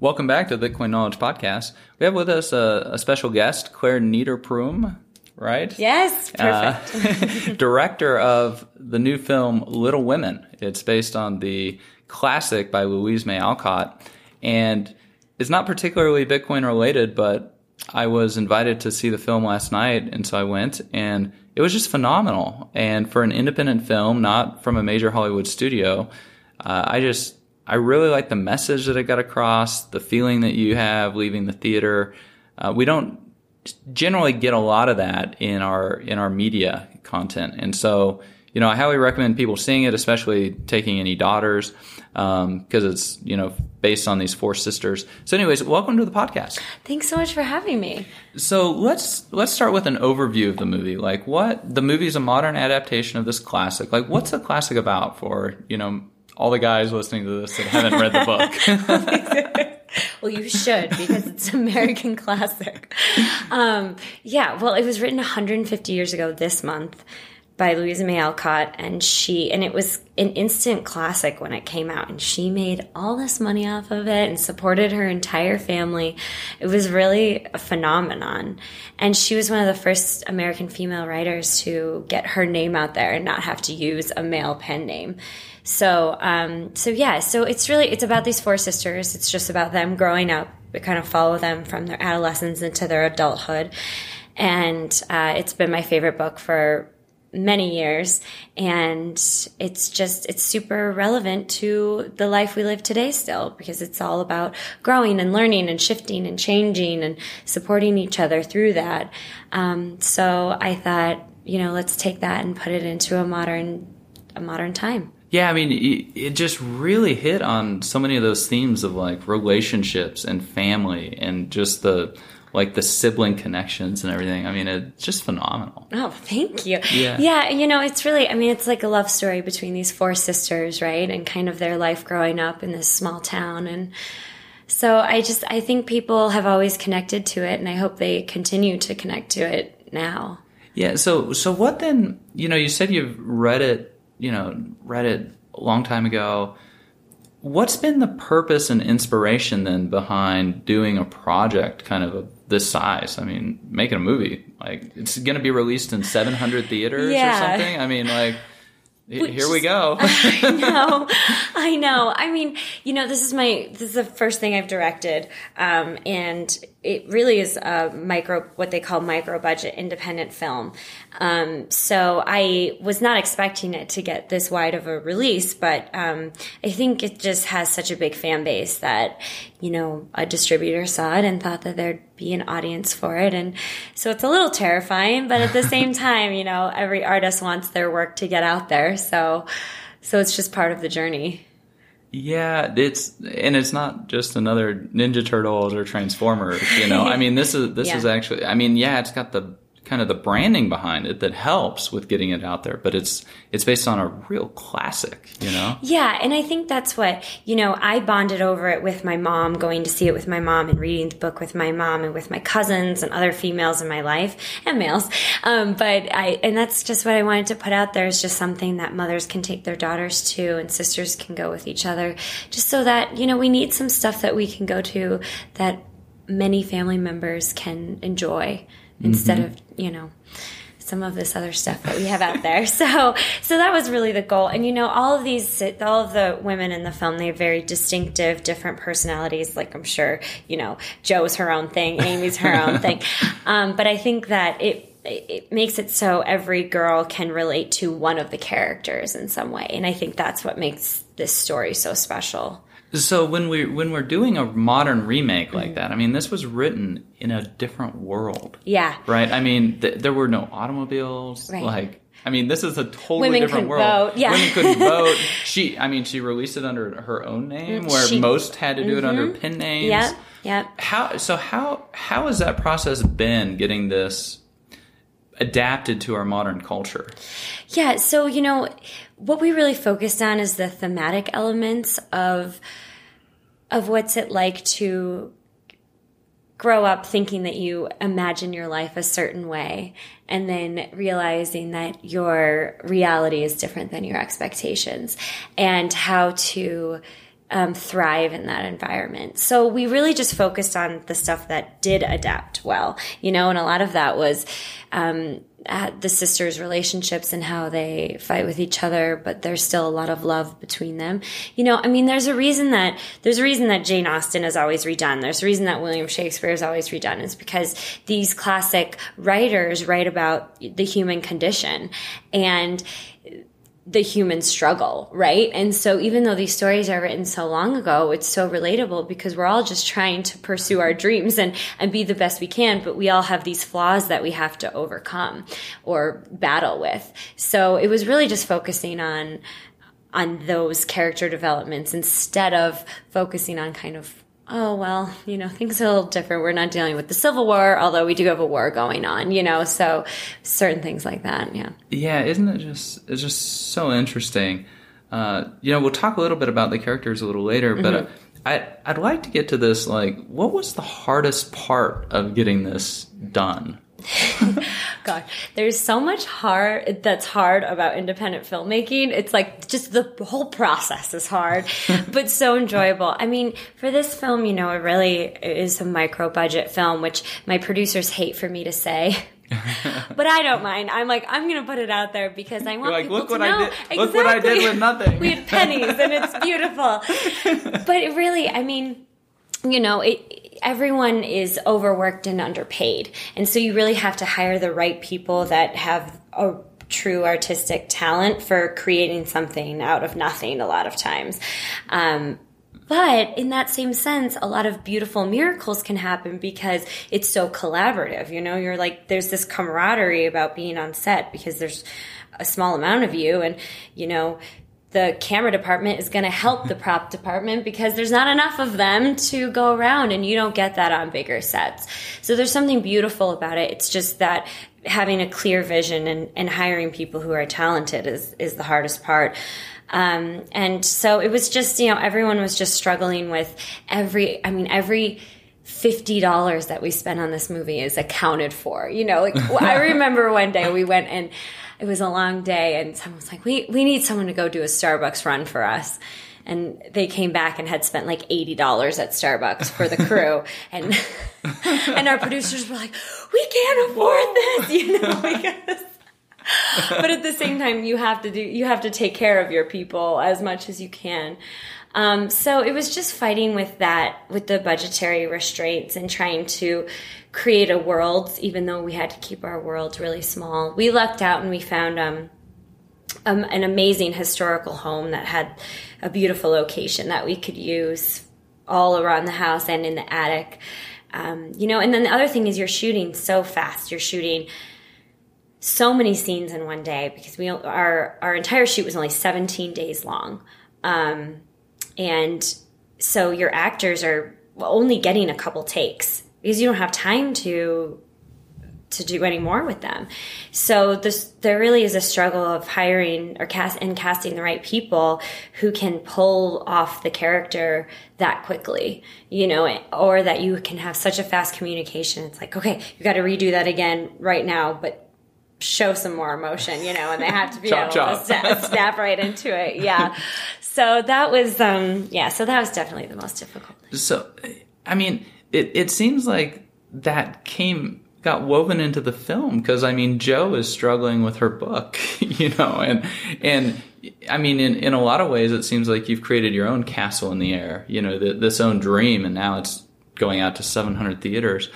Welcome back to the Bitcoin Knowledge Podcast. We have with us a, a special guest, Clare Niederpruem, right? Yes, perfect. Uh, director of the new film Little Women. It's based on the classic by Louise May Alcott. And it's not particularly Bitcoin related, but I was invited to see the film last night, and so I went, and it was just phenomenal. And for an independent film, not from a major Hollywood studio, uh, I just I really like the message that it got across, the feeling that you have leaving the theater. Uh, we don't generally get a lot of that in our in our media content, and so you know I highly recommend people seeing it, especially taking any daughters because um, it's you know based on these four sisters. So, anyways, welcome to the podcast. Thanks so much for having me. So let's let's start with an overview of the movie. Like, what the movie is a modern adaptation of this classic. Like, what's the classic about for you know all the guys listening to this that haven't read the book. well, you should because it's American classic. Um, yeah, well, it was written 150 years ago this month by Louisa May Alcott, and she and it was an instant classic when it came out, and she made all this money off of it and supported her entire family. It was really a phenomenon, and she was one of the first American female writers to get her name out there and not have to use a male pen name. So, um, so yeah, so it's really it's about these four sisters. It's just about them growing up. We kind of follow them from their adolescence into their adulthood, and uh, it's been my favorite book for many years and it's just it's super relevant to the life we live today still because it's all about growing and learning and shifting and changing and supporting each other through that. Um, so i thought you know let's take that and put it into a modern a modern time. Yeah, I mean, it just really hit on so many of those themes of like relationships and family and just the like the sibling connections and everything. I mean, it's just phenomenal. Oh, thank you. Yeah. Yeah, you know, it's really I mean, it's like a love story between these four sisters, right? And kind of their life growing up in this small town and so I just I think people have always connected to it and I hope they continue to connect to it now. Yeah, so so what then, you know, you said you've read it you know, read it a long time ago. What's been the purpose and inspiration then behind doing a project kind of this size? I mean, making a movie like it's going to be released in 700 theaters yeah. or something. I mean, like which Here we go. I know, I know. I mean, you know, this is my this is the first thing I've directed, um, and it really is a micro, what they call micro budget independent film. Um, so I was not expecting it to get this wide of a release, but um, I think it just has such a big fan base that you know a distributor saw it and thought that there'd be an audience for it, and so it's a little terrifying, but at the same time, you know, every artist wants their work to get out there, so so it's just part of the journey. Yeah, it's and it's not just another Ninja Turtles or Transformers. You know, I mean, this is this yeah. is actually. I mean, yeah, it's got the kind of the branding behind it that helps with getting it out there but it's it's based on a real classic you know? Yeah and i think that's what you know i bonded over it with my mom going to see it with my mom and reading the book with my mom and with my cousins and other females in my life and males. Um, but i and that's just what i wanted to put out there is just something that mothers can take their daughters to and sisters can go with each other just so that you know we need some stuff that we can go to that many family members can enjoy instead mm-hmm. of you know some of this other stuff that we have out there. So, so that was really the goal. And you know, all of these, all of the women in the film, they have very distinctive, different personalities. Like I'm sure, you know, Jo's her own thing, Amy's her own thing. Um, but I think that it it makes it so every girl can relate to one of the characters in some way, and I think that's what makes this story so special. So when we when we're doing a modern remake like that, I mean, this was written in a different world, Yeah, right? I mean, th- there were no automobiles. Right. Like, I mean, this is a totally Women different couldn't world. vote, yeah. Women couldn't vote. She, I mean, she released it under her own name, where She- Mm-hmm. most had to do it under pen names. Yeah, yep. How so? How how has that process been getting this adapted to our modern culture? Yeah, so you know, what we really focused on is the thematic elements of of what's it like to grow up thinking that you imagine your life a certain way and then realizing that your reality is different than your expectations and how to um, thrive in that environment. So we really just focused on the stuff that did adapt well, you know, and a lot of that was um, uh, the sisters' relationships and how they fight with each other, but there's still a lot of love between them. You know, I mean, there's a reason that there's a reason that Jane Austen is always redone. There's a reason that William Shakespeare is always redone. It's because these classic writers write about the human condition and the human struggle, right? And so even though these stories are written so long ago, it's so relatable because we're all just trying to pursue our dreams and, and be the best we can, but we all have these flaws that we have to overcome or battle with. So it was really just focusing on on those character developments instead of focusing on kind of oh well you know things are a little different we're not dealing with the civil war although we do have a war going on you know so certain things like that yeah Yeah, isn't it just it's just so interesting? Uh, you know, we'll talk a little bit about the characters a little later, but uh, I I'd like to get to this. Like, what was the hardest part of getting this done? God, there's so much hard that's hard about independent filmmaking. It's like just the whole process is hard, but so enjoyable. I mean, for this film, you know, it really is a micro budget film, which my producers hate for me to say. but I don't mind. I'm like, I'm gonna put it out there because I want You're like, people "Look to what I know. did- look what I did Exactly. with nothing." we had pennies, and it's beautiful. but it really, I mean, you know, it, everyone is overworked and underpaid. And so you really have to hire the right people that have a true artistic talent for creating something out of nothing a lot of times. Um, but in that same sense, a lot of beautiful miracles can happen because it's so collaborative. You know, you're like, there's this camaraderie about being on set because there's a small amount of you and, you know, the camera department is going to help the prop department because there's not enough of them to go around and you don't get that on bigger sets. So there's something beautiful about it. It's just that having a clear vision and, and hiring people who are talented is, is the hardest part. Um, and so it was just, you know, everyone was just struggling with every, I mean, every, fifty dollars that we spent on this movie is accounted for. You know, like I remember one day we went and it was a long day, and someone was like, "We we need someone to go do a Starbucks run for us." And they came back and had spent like eighty dollars at Starbucks for the crew, and and our producers were like, "We can't afford this," you know, because but at the same time you have to do you have to take care of your people as much as you can um, so it was just fighting with that with the budgetary restraints and trying to create a world even though we had to keep our world really small. We lucked out and we found um, um, an amazing historical home that had a beautiful location that we could use all around the house and in the attic. Um, you know and then the other thing is you're shooting so fast. You're shooting so many scenes in one day because we our our entire shoot was only 17 days long. Um, and so your actors are only getting a couple takes because you don't have time to to do any more with them. So this there really is a struggle of hiring or cast and casting the right people who can pull off the character that quickly you know or that you can have such a fast communication. It's like okay you got to redo that again right now but show some more emotion, you know, and they have to be Chop, able chop. to snap, snap right into it. Yeah. So that was, um, yeah, so that was definitely the most difficult. So, I mean, it it seems like that came got woven into the film because I mean, Jo is struggling with her book, you know, and and I mean, in in a lot of ways, it seems like you've created your own castle in the air, you know, th this own dream, and now it's going out to 700 theaters.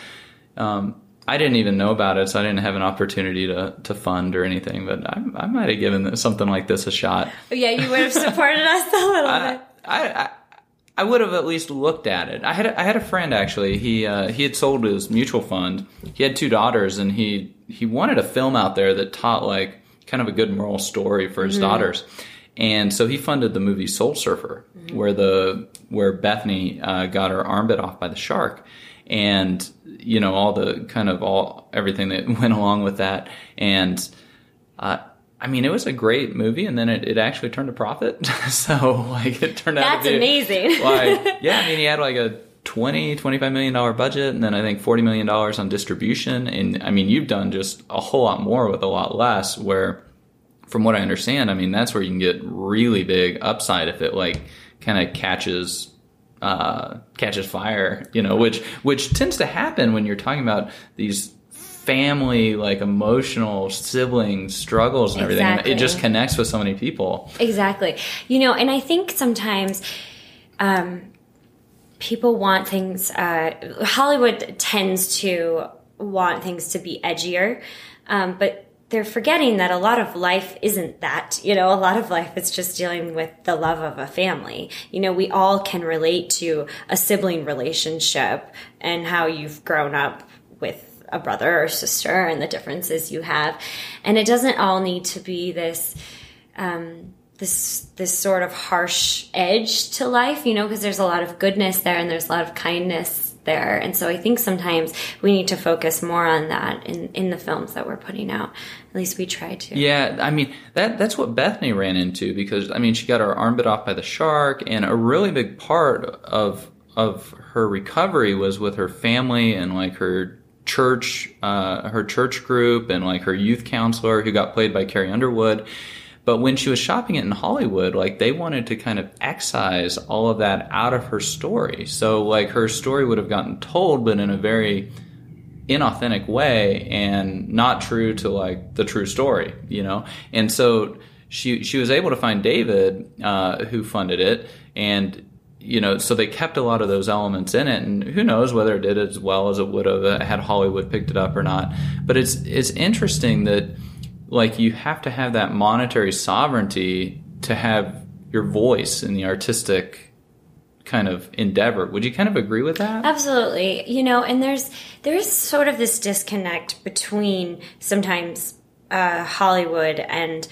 Um, I didn't even know about it, so I didn't have an opportunity to, to fund or anything. But I, I might have given something like this a shot. Yeah, you would have supported us a little I, bit. I, I, I would have at least looked at it. I had a, I had a friend actually. He uh, he had sold his mutual fund. He had two daughters, and he he wanted a film out there that taught like kind of a good moral story for his daughters. And so he funded the movie Soul Surfer, where the where Bethany uh, got her arm bit off by the shark, and you know all the kind of all everything that went along with that. And uh, I mean, it was a great movie, and then it, it actually turned a profit. so like it turned out That's amazing. like yeah, I mean, he had like a 20 25 million dollar budget and then I think 40 million dollars on distribution and I mean, you've done just a whole lot more with a lot less where from what I understand, I mean, that's where you can get really big upside if it like kind of catches uh, catches fire, you know, which which tends to happen when you're talking about these family like emotional sibling struggles and everything. Exactly. It just connects with so many people. Exactly. You know, and I think sometimes um, people want things, uh, Hollywood tends to want things to be edgier, um, but they're forgetting that a lot of life isn't that. You know, a lot of life is just dealing with the love of a family. You know, we all can relate to a sibling relationship and how you've grown up with a brother or sister and the differences you have. And it doesn't all need to be this um, this this sort of harsh edge to life, you know, because there's a lot of goodness there and there's a lot of kindness there. And so I think sometimes we need to focus more on that in, in the films that we're putting out. At least we try to. Yeah, I mean that that's what Bethany ran into because I mean she got her arm bit off by the shark, and a really big part of of her recovery was with her family and like her church, uh, her church group, and like her youth counselor who got played by Carrie Underwood. But when she was shopping it in Hollywood, like they wanted to kind of excise all of that out of her story. So like her story would have gotten told, but in a very inauthentic way and not true to like the true story, you know? And so she she was able to find David, uh, who funded it, and you know, so they kept a lot of those elements in it, and who knows whether it did as well as it would have uh, had Hollywood picked it up or not. But it's it's interesting that like you have to have that monetary sovereignty to have your voice in the artistic kind of endeavor. Would you kind of agree with that? Absolutely. You know, and there's there is sort of this disconnect between sometimes uh, Hollywood and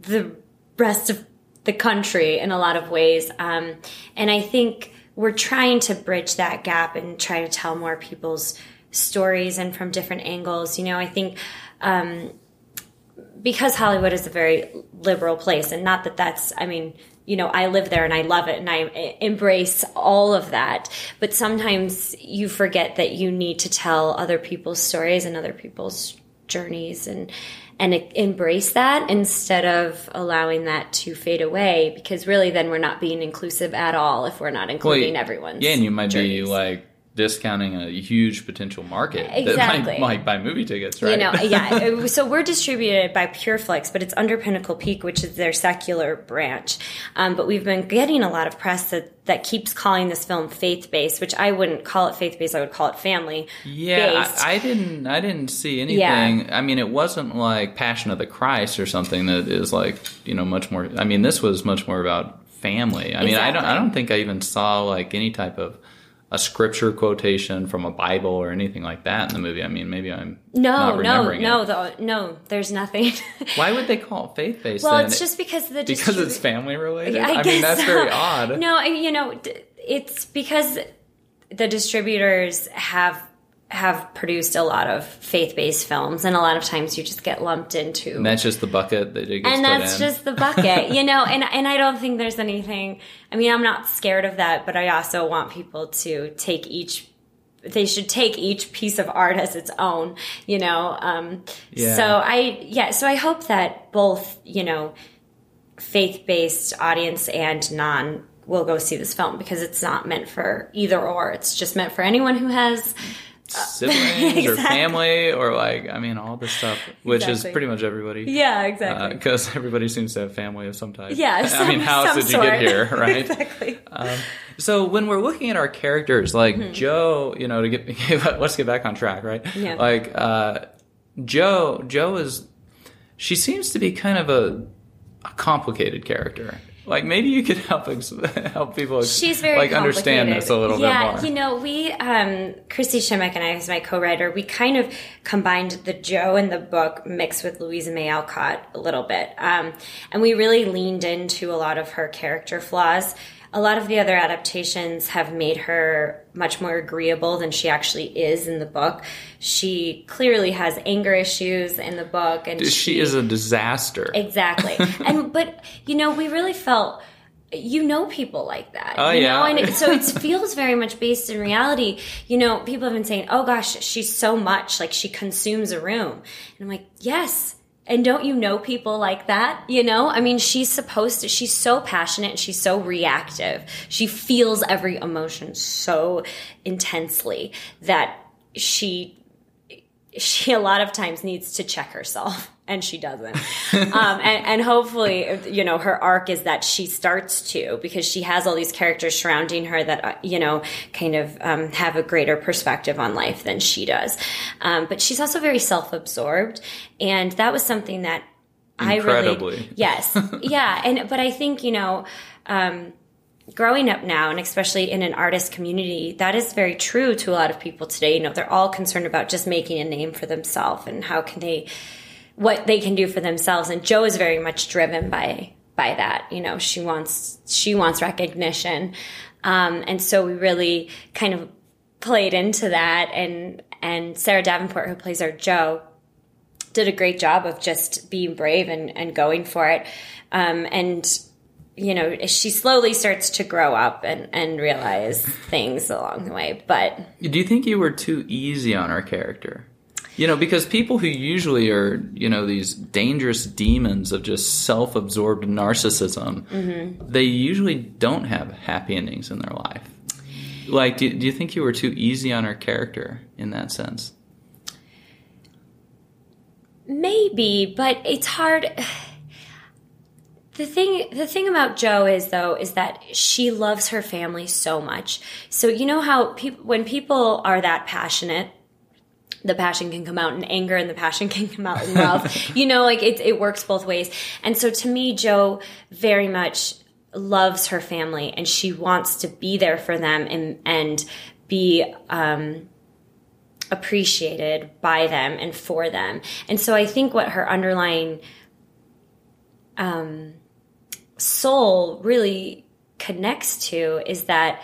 the rest of the country in a lot of ways. Um, and I think we're trying to bridge that gap and try to tell more people's stories and from different angles. You know, I think um, because Hollywood is a very liberal place, and not that that's, I mean, you know, I live there and I love it and I embrace all of that. But sometimes you forget that you need to tell other people's stories and other people's journeys and and embrace that instead of allowing that to fade away because really then we're not being inclusive at all if we're not including Well, everyone's Yeah, and you might journeys. be like discounting a huge potential market Exactly. that might, might buy movie tickets, right? You know, yeah. So we're distributed by PureFlix, but it's under Pinnacle Peak, which is their secular branch. Um, but we've been getting a lot of press that, that keeps calling this film faith based, which I wouldn't call it faith based. I would call it family Yeah. I, I didn't. I didn't see anything. Yeah. I mean, it wasn't like Passion of the Christ or something that is like you know much more. I mean, this was much more about family. I mean, I don't. I don't think I even saw like any type of a scripture quotation from a Bible or anything like that in the movie. I mean, maybe I'm no, not no, no, though, no. There's nothing. Why would they call it faith based? well, it's just because the because distribu- it's family related. I, I, mean, that's so. very odd. No, I- you know, d- it's because the distributors have have produced a lot of faith based films, and a lot of times you just get lumped into. And that's just the bucket that and that's just the bucket, you know. And and I don't think there's anything. I mean, I'm not scared of that, but I also want people to take each. They should take each piece of art as its own, you know. Um, Yeah. So I yeah. So I hope that both you know faith based audience and non will go see this film because it's not meant for either or. It's just meant for anyone who has siblings or family or like I mean all this stuff, which is pretty much everybody. Yeah, exactly. Because everybody seems to have family of some type. yeah, I mean, how some else did you get here, right? exactly. Um, so when we're looking at our characters, like Mm-hmm. Jo, you know, to get let's get back on track, right? Yeah. Like uh, Jo, Jo is she seems to be kind of a, a complicated character. Like maybe you could help ex- help people ex- She's very like understand this a little yeah, bit more. Yeah, you know, we um Kristi Shimek and I as my co-writer, we kind of combined the Jo in the book mixed with Louisa May Alcott a little bit. Um and we really leaned into a lot of her character flaws. A lot of the other adaptations have made her much more agreeable than she actually is in the book. She clearly has anger issues in the book and she is a disaster. Exactly. and but you know, we really felt you know people like that. Oh, you yeah. know, and it, so it feels very much based in reality. You know, people have been saying, "Oh gosh, she's so much like she consumes a room," and I'm like, "Yes." And don't you know people like that? You know, I mean, she's supposed to, she's so passionate and she's so reactive. She feels every emotion so intensely that she she a lot of times needs to check herself and she doesn't. Um, and, and hopefully you know her arc is that she starts to because she has all these characters surrounding her that uh, you know kind of um, have a greater perspective on life than she does. Um, but she's also very self-absorbed. And that was something that i really yes. Yeah. And but i think you know um, growing up now and especially in an artist community that is very true to a lot of people today. You know they're all concerned about just making a name for themselves and how can they what they can do for themselves. And jo is very much driven by by that. You know she wants she wants recognition. Um, and so we really kind of played into that. And and sarah davenport who plays our jo did a great job of just being brave and, and going for it. Um, and you know, she slowly starts to grow up and, and realize things along the way. But Do you think you were too easy on our character? You know, because people who usually are, you know, these dangerous demons of just self absorbed narcissism, Mm-hmm. they usually don't have happy endings in their life. Like, do, do you think you were too easy on her character in that sense? maybe, but it's hard. The thing, the thing about Jo is though, is that she loves her family so much. So you know how people, when people are that passionate, the passion can come out in anger and the passion can come out in love. you know, like it, it works both ways. And so to me, Jo very much loves her family and she wants to be there for them and, and be, um, appreciated by them and for them. And so I think what her underlying, um, soul really connects to is that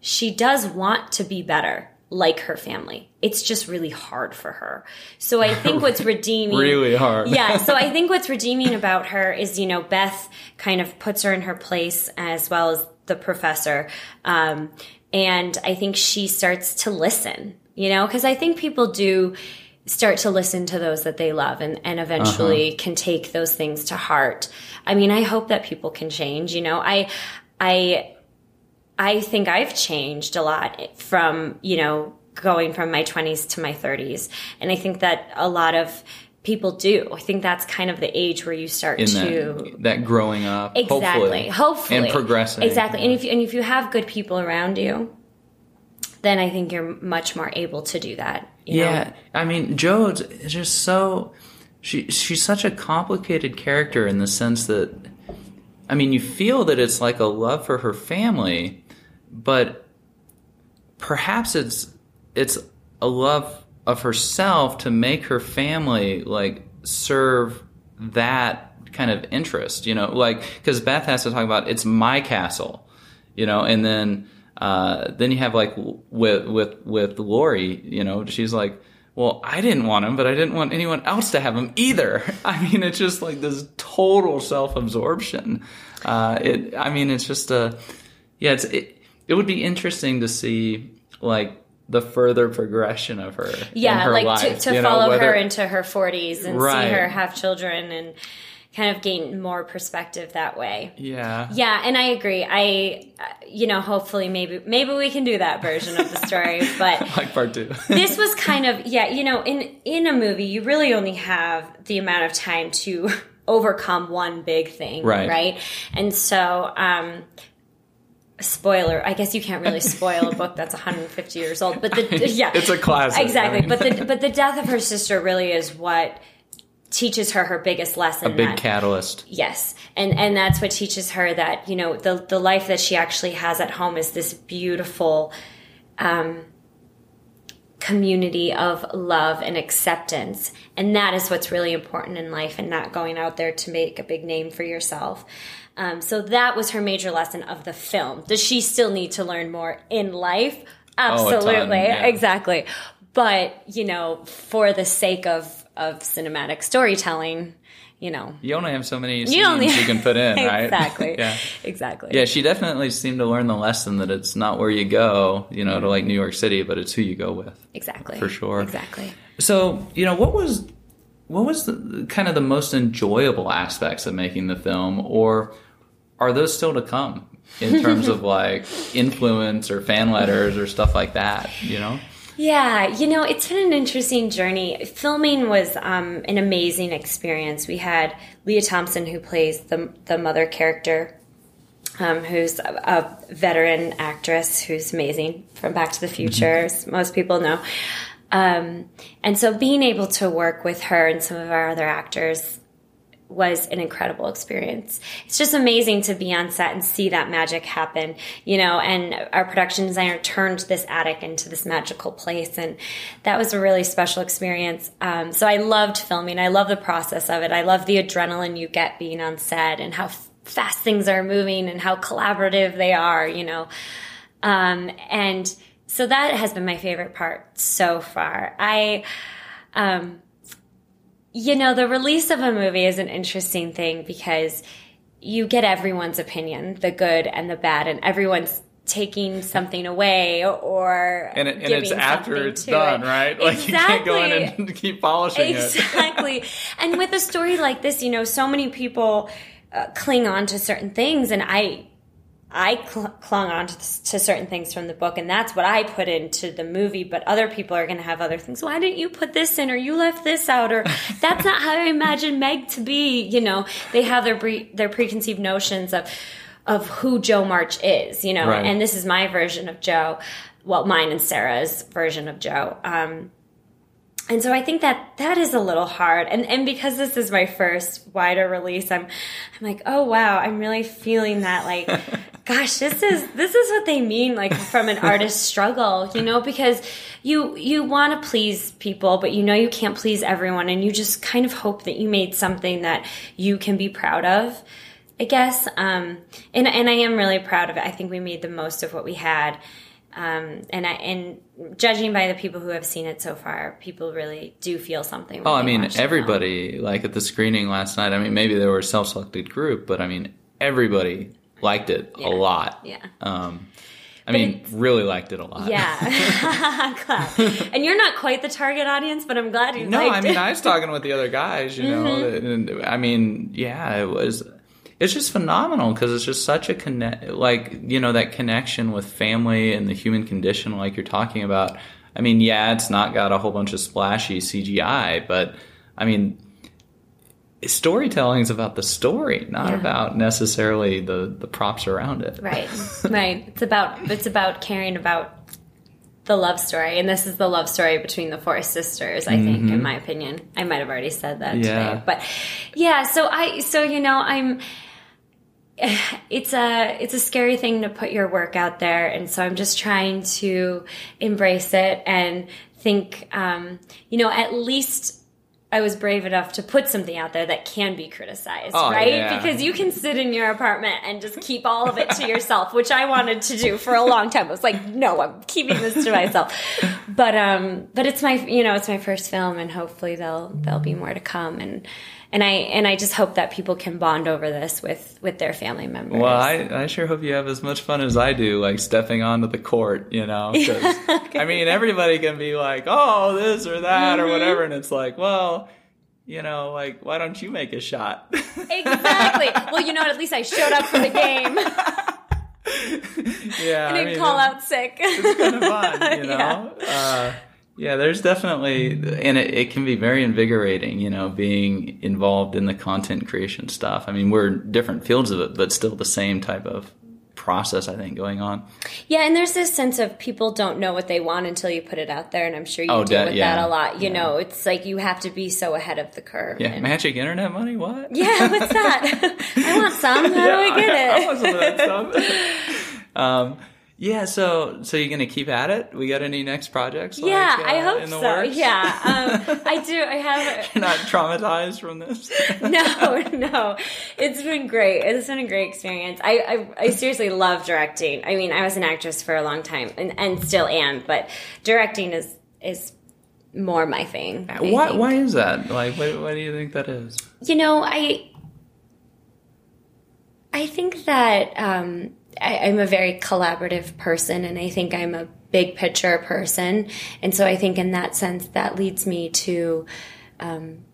she does want to be better like her family. It's just really hard for her. So I think what's redeeming Really hard. yeah, so I think what's redeeming about her is, you know, Beth kind of puts her in her place as well as the professor. Um, and I think she starts to listen, you know, because I think people do start to listen to those that they love and, and eventually can take those things to heart. I mean, I hope that people can change, you know, I, I, I think I've changed a lot from, you know, going from my 20s to my 30s. And I think that a lot of people do. I think that's kind of the age where you start In to that, that growing up, exactly, hopefully, hopefully, and progressing. Exactly. And if you, and if you have good people around you, then I think you're much more able to do that. you know? Yeah, I mean, Jo's just so she she's such a complicated character in the sense that I mean, you feel that it's like a love for her family, but perhaps it's it's a love of herself to make her family like serve that kind of interest, you know, like because Beth has to talk about it's my castle, you know, and then uh, then you have like with with with Laurie, you know, she's like, well, I didn't want him, but I didn't want anyone else to have him either. I mean, it's just like this total self absorption. Uh, it, I mean, it's just a yeah, it's it, it would be interesting to see like the further progression of her. yeah her like life, to, to you know, follow whether- her into her 40s and Right. see her have children and kind of gain more perspective that way. Yeah. Yeah, and I agree. I, you know, hopefully maybe maybe we can do that version of the story, but like part two. this was kind of yeah, you know, in in a movie you really only have the amount of time to overcome one big thing, Right. Right, and so. um Spoiler. I guess you can't really spoil a book that's 150 years old, but the yeah, It's a classic, Exactly, I mean. but the but the death of her sister really is what teaches her her biggest lesson. A big that, catalyst. Yes, and and that's what teaches her that you know the the life that she actually has at home is this beautiful um, community of love and acceptance, and that is what's really important in life, and not going out there to make a big name for yourself. Um, so that was her major lesson of the film. Does she still need to learn more in life? Oh, Absolutely, yeah. exactly. But you know, for the sake of of cinematic storytelling, you know, You only have so many scenes you you, can put in, right? exactly, yeah. exactly. Yeah, she definitely seemed to learn the lesson that it's not where you go, you know, to like New York City, but it's who you go with. exactly, For sure. exactly. So, you know, what was what was the, kind of the most enjoyable aspects of making the film, or are those still to come in terms of like influence or fan letters or stuff like that? You know? Yeah, you know, it's been an interesting journey. Filming was um, an amazing experience. We had Lea Thompson, who plays the the mother character, um, who's a, a veteran actress who's amazing from Back to the Future, as most people know. Um, and so, being able to work with her and some of our other actors was an incredible experience. It's just amazing to be on set and see that magic happen, you know, and our production designer turned this attic into this magical place. And that was a really special experience. Um, so I loved filming. I love the process of it. I love the adrenaline you get being on set and how fast things are moving and how collaborative they are, you know. Um, and so that has been my favorite part so far. I, um, you know, the release of a movie is an interesting thing because you get everyone's opinion, the good and the bad, and everyone's taking something away or And, it, and it's after it's done, it. right? Like you can't go in Exactly. and keep polishing it. Exactly. and with a story like this, you know, so many people uh, cling on to certain things, and I. I cl- clung on to, to certain things from the book, and that's what I put into the movie. But other people are going to have other things. Why didn't you put this in, or you left this out, or that's not how I imagine Meg to be? You know, they have their pre- their preconceived notions of of who Jo March is. You know, Right. and this is my version of Jo. Well, mine and Sarah's version of Jo. Um, and so I think that that is a little hard. And and because this is my first wider release, I'm I'm like, oh wow, I'm really feeling that like gosh, this is this is what they mean like from an artist's struggle, you know, because you you want to please people, but you know you can't please everyone and you just kind of hope that you made something that you can be proud of. I guess. Um and and I am really proud of it. I think we made the most of what we had. Um, and I, and judging by the people who have seen it so far, people really do feel something. Oh, I mean, everybody, like at the screening last night, I mean, maybe they were a self selected group, but I mean, everybody liked it Yeah. a lot. Yeah. Um, I mean, really liked it a lot. Yeah, glad. And you're not quite the target audience, but I'm glad you No, I mean. I was talking with the other guys, you Mm-hmm. know, and I mean, yeah, it was, it's just phenomenal because it's just such a connect, like, you know, that connection with family and the human condition, like you're talking about. I mean, yeah, it's not got a whole bunch of splashy CGI, but I mean, storytelling is about the story, not Yeah. about necessarily the, the props around it. Right, right. It's about it's about caring about the love story, and this is the love story between the four sisters. I think, in my opinion, I might have already said that Mm-hmm. Yeah. today, but yeah. So I, so you know, I'm. It's a it's a scary thing to put your work out there, and so I'm just trying to embrace it and think, um, you know, at least. I was brave enough to put something out there that can be criticized, Oh, right? yeah. Because you can sit in your apartment and just keep all of it to yourself, which I wanted to do for a long time. I was like, no, I'm keeping this to myself. But um, but it's my you know it's my first film, and hopefully there'll there'll be more to come, and and I and I just hope that people can bond over this with with their family members. Well, I, I sure hope you have as much fun as I do, like stepping onto the court, you know? I mean, everybody can be like, oh, this or that Mm-hmm. or whatever. And it's like, well, you know, like why don't you make a shot? exactly. Well, you know what? At least I showed up for the game. yeah, I I didn't mean, call out sick. it's kind of fun, you know. Uh, yeah, there's definitely, and it, it can be very invigorating, you know, being involved in the content creation stuff. I mean, we're different fields of it, but still the same type of process, I think, going on. Yeah, and there's this sense of people don't know what they want until you put it out there, and I'm sure you Oh, deal that- with yeah. that a lot. You Yeah. know, it's like you have to be so ahead of the curve. Yeah, and- magic internet money, what? yeah, what's that? I want some. How do I get it? I want some of that stuff. um, yeah, so so you're gonna keep at it? We got any next projects? like, yeah, uh, I hope in the so. works? Yeah, um, I do. I have. You're not traumatized from this? no, no. It's been great. It's been a great experience. I, I, I seriously love directing. I mean, I was an actress for a long time and, and still am, but directing is is more my thing. Why? Why is that? Like, what, what do you think that is? You know, I I think that um, I, I'm a very collaborative person, and I think I'm a big picture person, and so I think in that sense that leads me to um,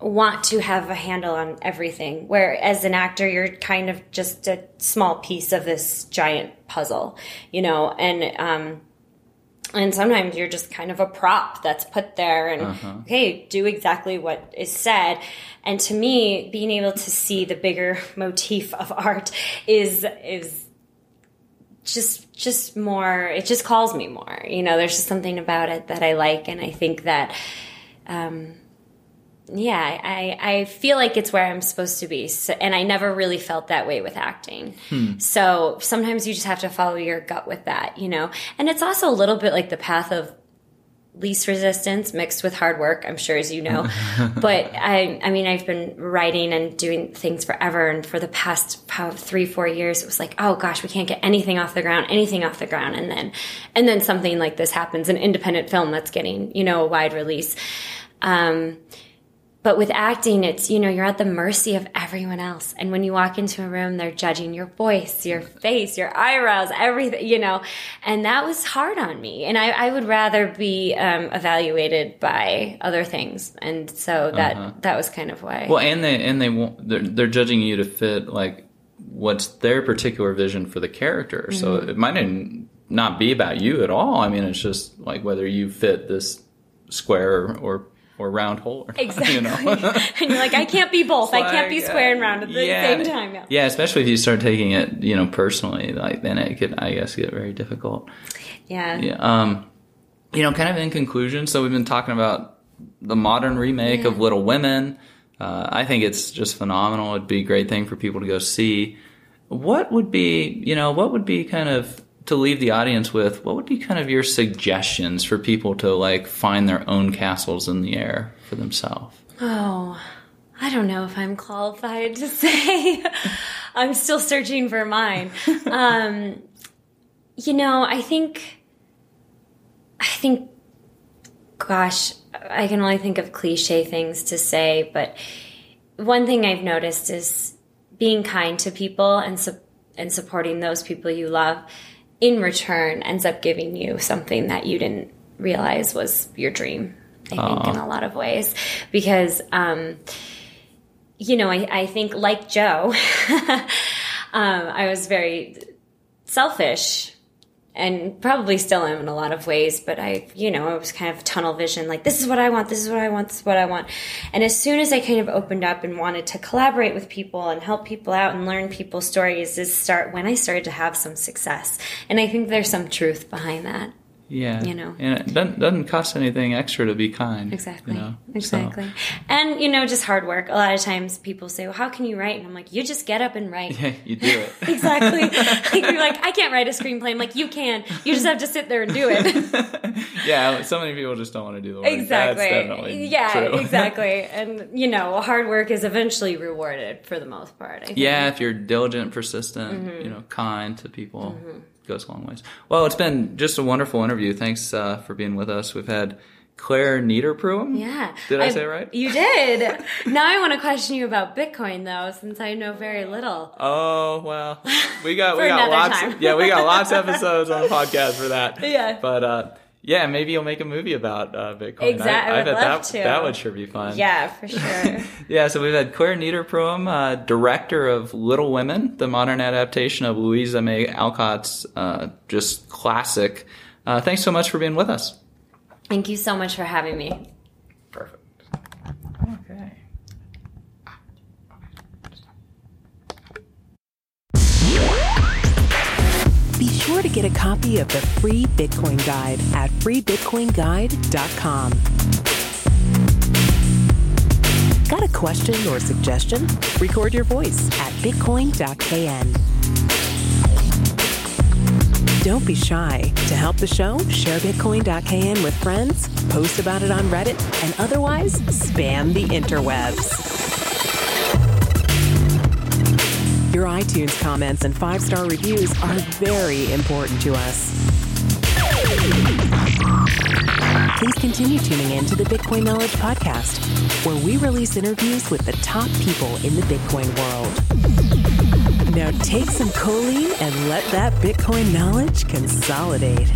want to have a handle on everything. Where as an actor, you're kind of just a small piece of this giant puzzle, you know, and um, and sometimes you're just kind of a prop that's put there and okay do exactly what is said. And to me being able to see the bigger motif of art is is just just more it just calls me more. You know there's just something about it that i like. And i think that um yeah i i feel like it's where i'm supposed to be so, and i never really felt that way with acting. So sometimes you just have to follow your gut with that you know? And it's also a little bit like the path of least resistance mixed with hard work i'm sure as you know. But i i mean i've been writing and doing things forever and for the past three four years it was like oh gosh we can't get anything off the ground anything off the ground and then and then something like this happens an independent film that's getting you know a wide release. Um but with acting, it's, you know, you're at the mercy of everyone else. And when you walk into a room, they're judging your voice, your face, your eyebrows, everything, you know. And that was hard on me. And I, I would rather be um, evaluated by other things. And so that that was kind of why. Well, and they and they won't, they're they're judging you to fit like what's their particular vision for the character. So Mm-hmm. it might not be about you at all. I mean, it's just like whether you fit this square or or round hole. Or Exactly. You know? and you're like, I can't be both. I can't be square and round at the yeah. same time. Yeah. Yeah, especially if you start taking it, you know, personally, like then it could, I guess, get very difficult. Yeah. Yeah. Um, you know, kind of in conclusion, so we've been talking about the modern remake of Little Women. Uh, I think it's just phenomenal. It'd be a great thing for people to go see. What would be, you know, what would be kind of to leave the audience with? What would be kind of your suggestions for people to like find their own castles in the air for themselves? Oh, I don't know if I'm qualified to say. I'm still searching for mine. Um, you know, I think, I think, gosh, I can only think of cliche things to say, but one thing I've noticed is being kind to people and su- and supporting those people you love in return ends up giving you something that you didn't realize was your dream. I think in a lot of ways because um, you know I, I think like Jo, um, I was very selfish and probably still am in a lot of ways, but I, you know, I was kind of tunnel vision, like, this is what I want, this is what I want, this is what I want. And as soon as I kind of opened up and wanted to collaborate with people and help people out and learn people's stories, is start when I started to have some success. And I think there's some truth behind that. Yeah, You know. and it doesn't doesn't cost anything extra to be kind. Exactly. You know? So- Exactly. And, you know, just hard work. A lot of times people say, well, how can you write? And I'm like, you just get up and write. yeah, you do it. exactly. like, you're like, I can't write a screenplay. I'm like, you can. You just have to sit there and do it. yeah, so many people just don't want to do the work. exactly. Yeah, exactly. And, you know, hard work is eventually rewarded for the most part. I think. yeah, if you're diligent, persistent, Mm-hmm. you know, kind to people, goes a long ways. Well, it's been just a wonderful interview. Thanks uh, for being with us. We've had Clare Niederpruem. Yeah. Did I say it right? You did. now I want to question you about Bitcoin, though, since I know very little. Oh well, we got we got lots. time. yeah, we got lots of episodes on the podcast for that. Yeah. But uh, Yeah, maybe you'll make a movie about uh, Bitcoin. Exactly, I, I, love that, to. That would sure be fun. Yeah, for sure. yeah, so we've had Clare Niederpruem, uh, director of Little Women, the modern adaptation of Louisa May Alcott's uh, just classic. Uh, thanks so much for being with us. Thank you so much for having me. Sure to get a copy of the free Bitcoin Guide at freebitcoinguide.com. Got a question or suggestion? Record your voice at bitcoin.kn. Don't be shy. To help the show, share Bitcoin.kn with friends, post about it on Reddit, and otherwise spam the interwebs. Your iTunes comments and five star reviews are very important to us. Please continue tuning in to the Bitcoin Knowledge Podcast, where we release interviews with the top people in the Bitcoin world. Now take some choline and let that Bitcoin knowledge consolidate.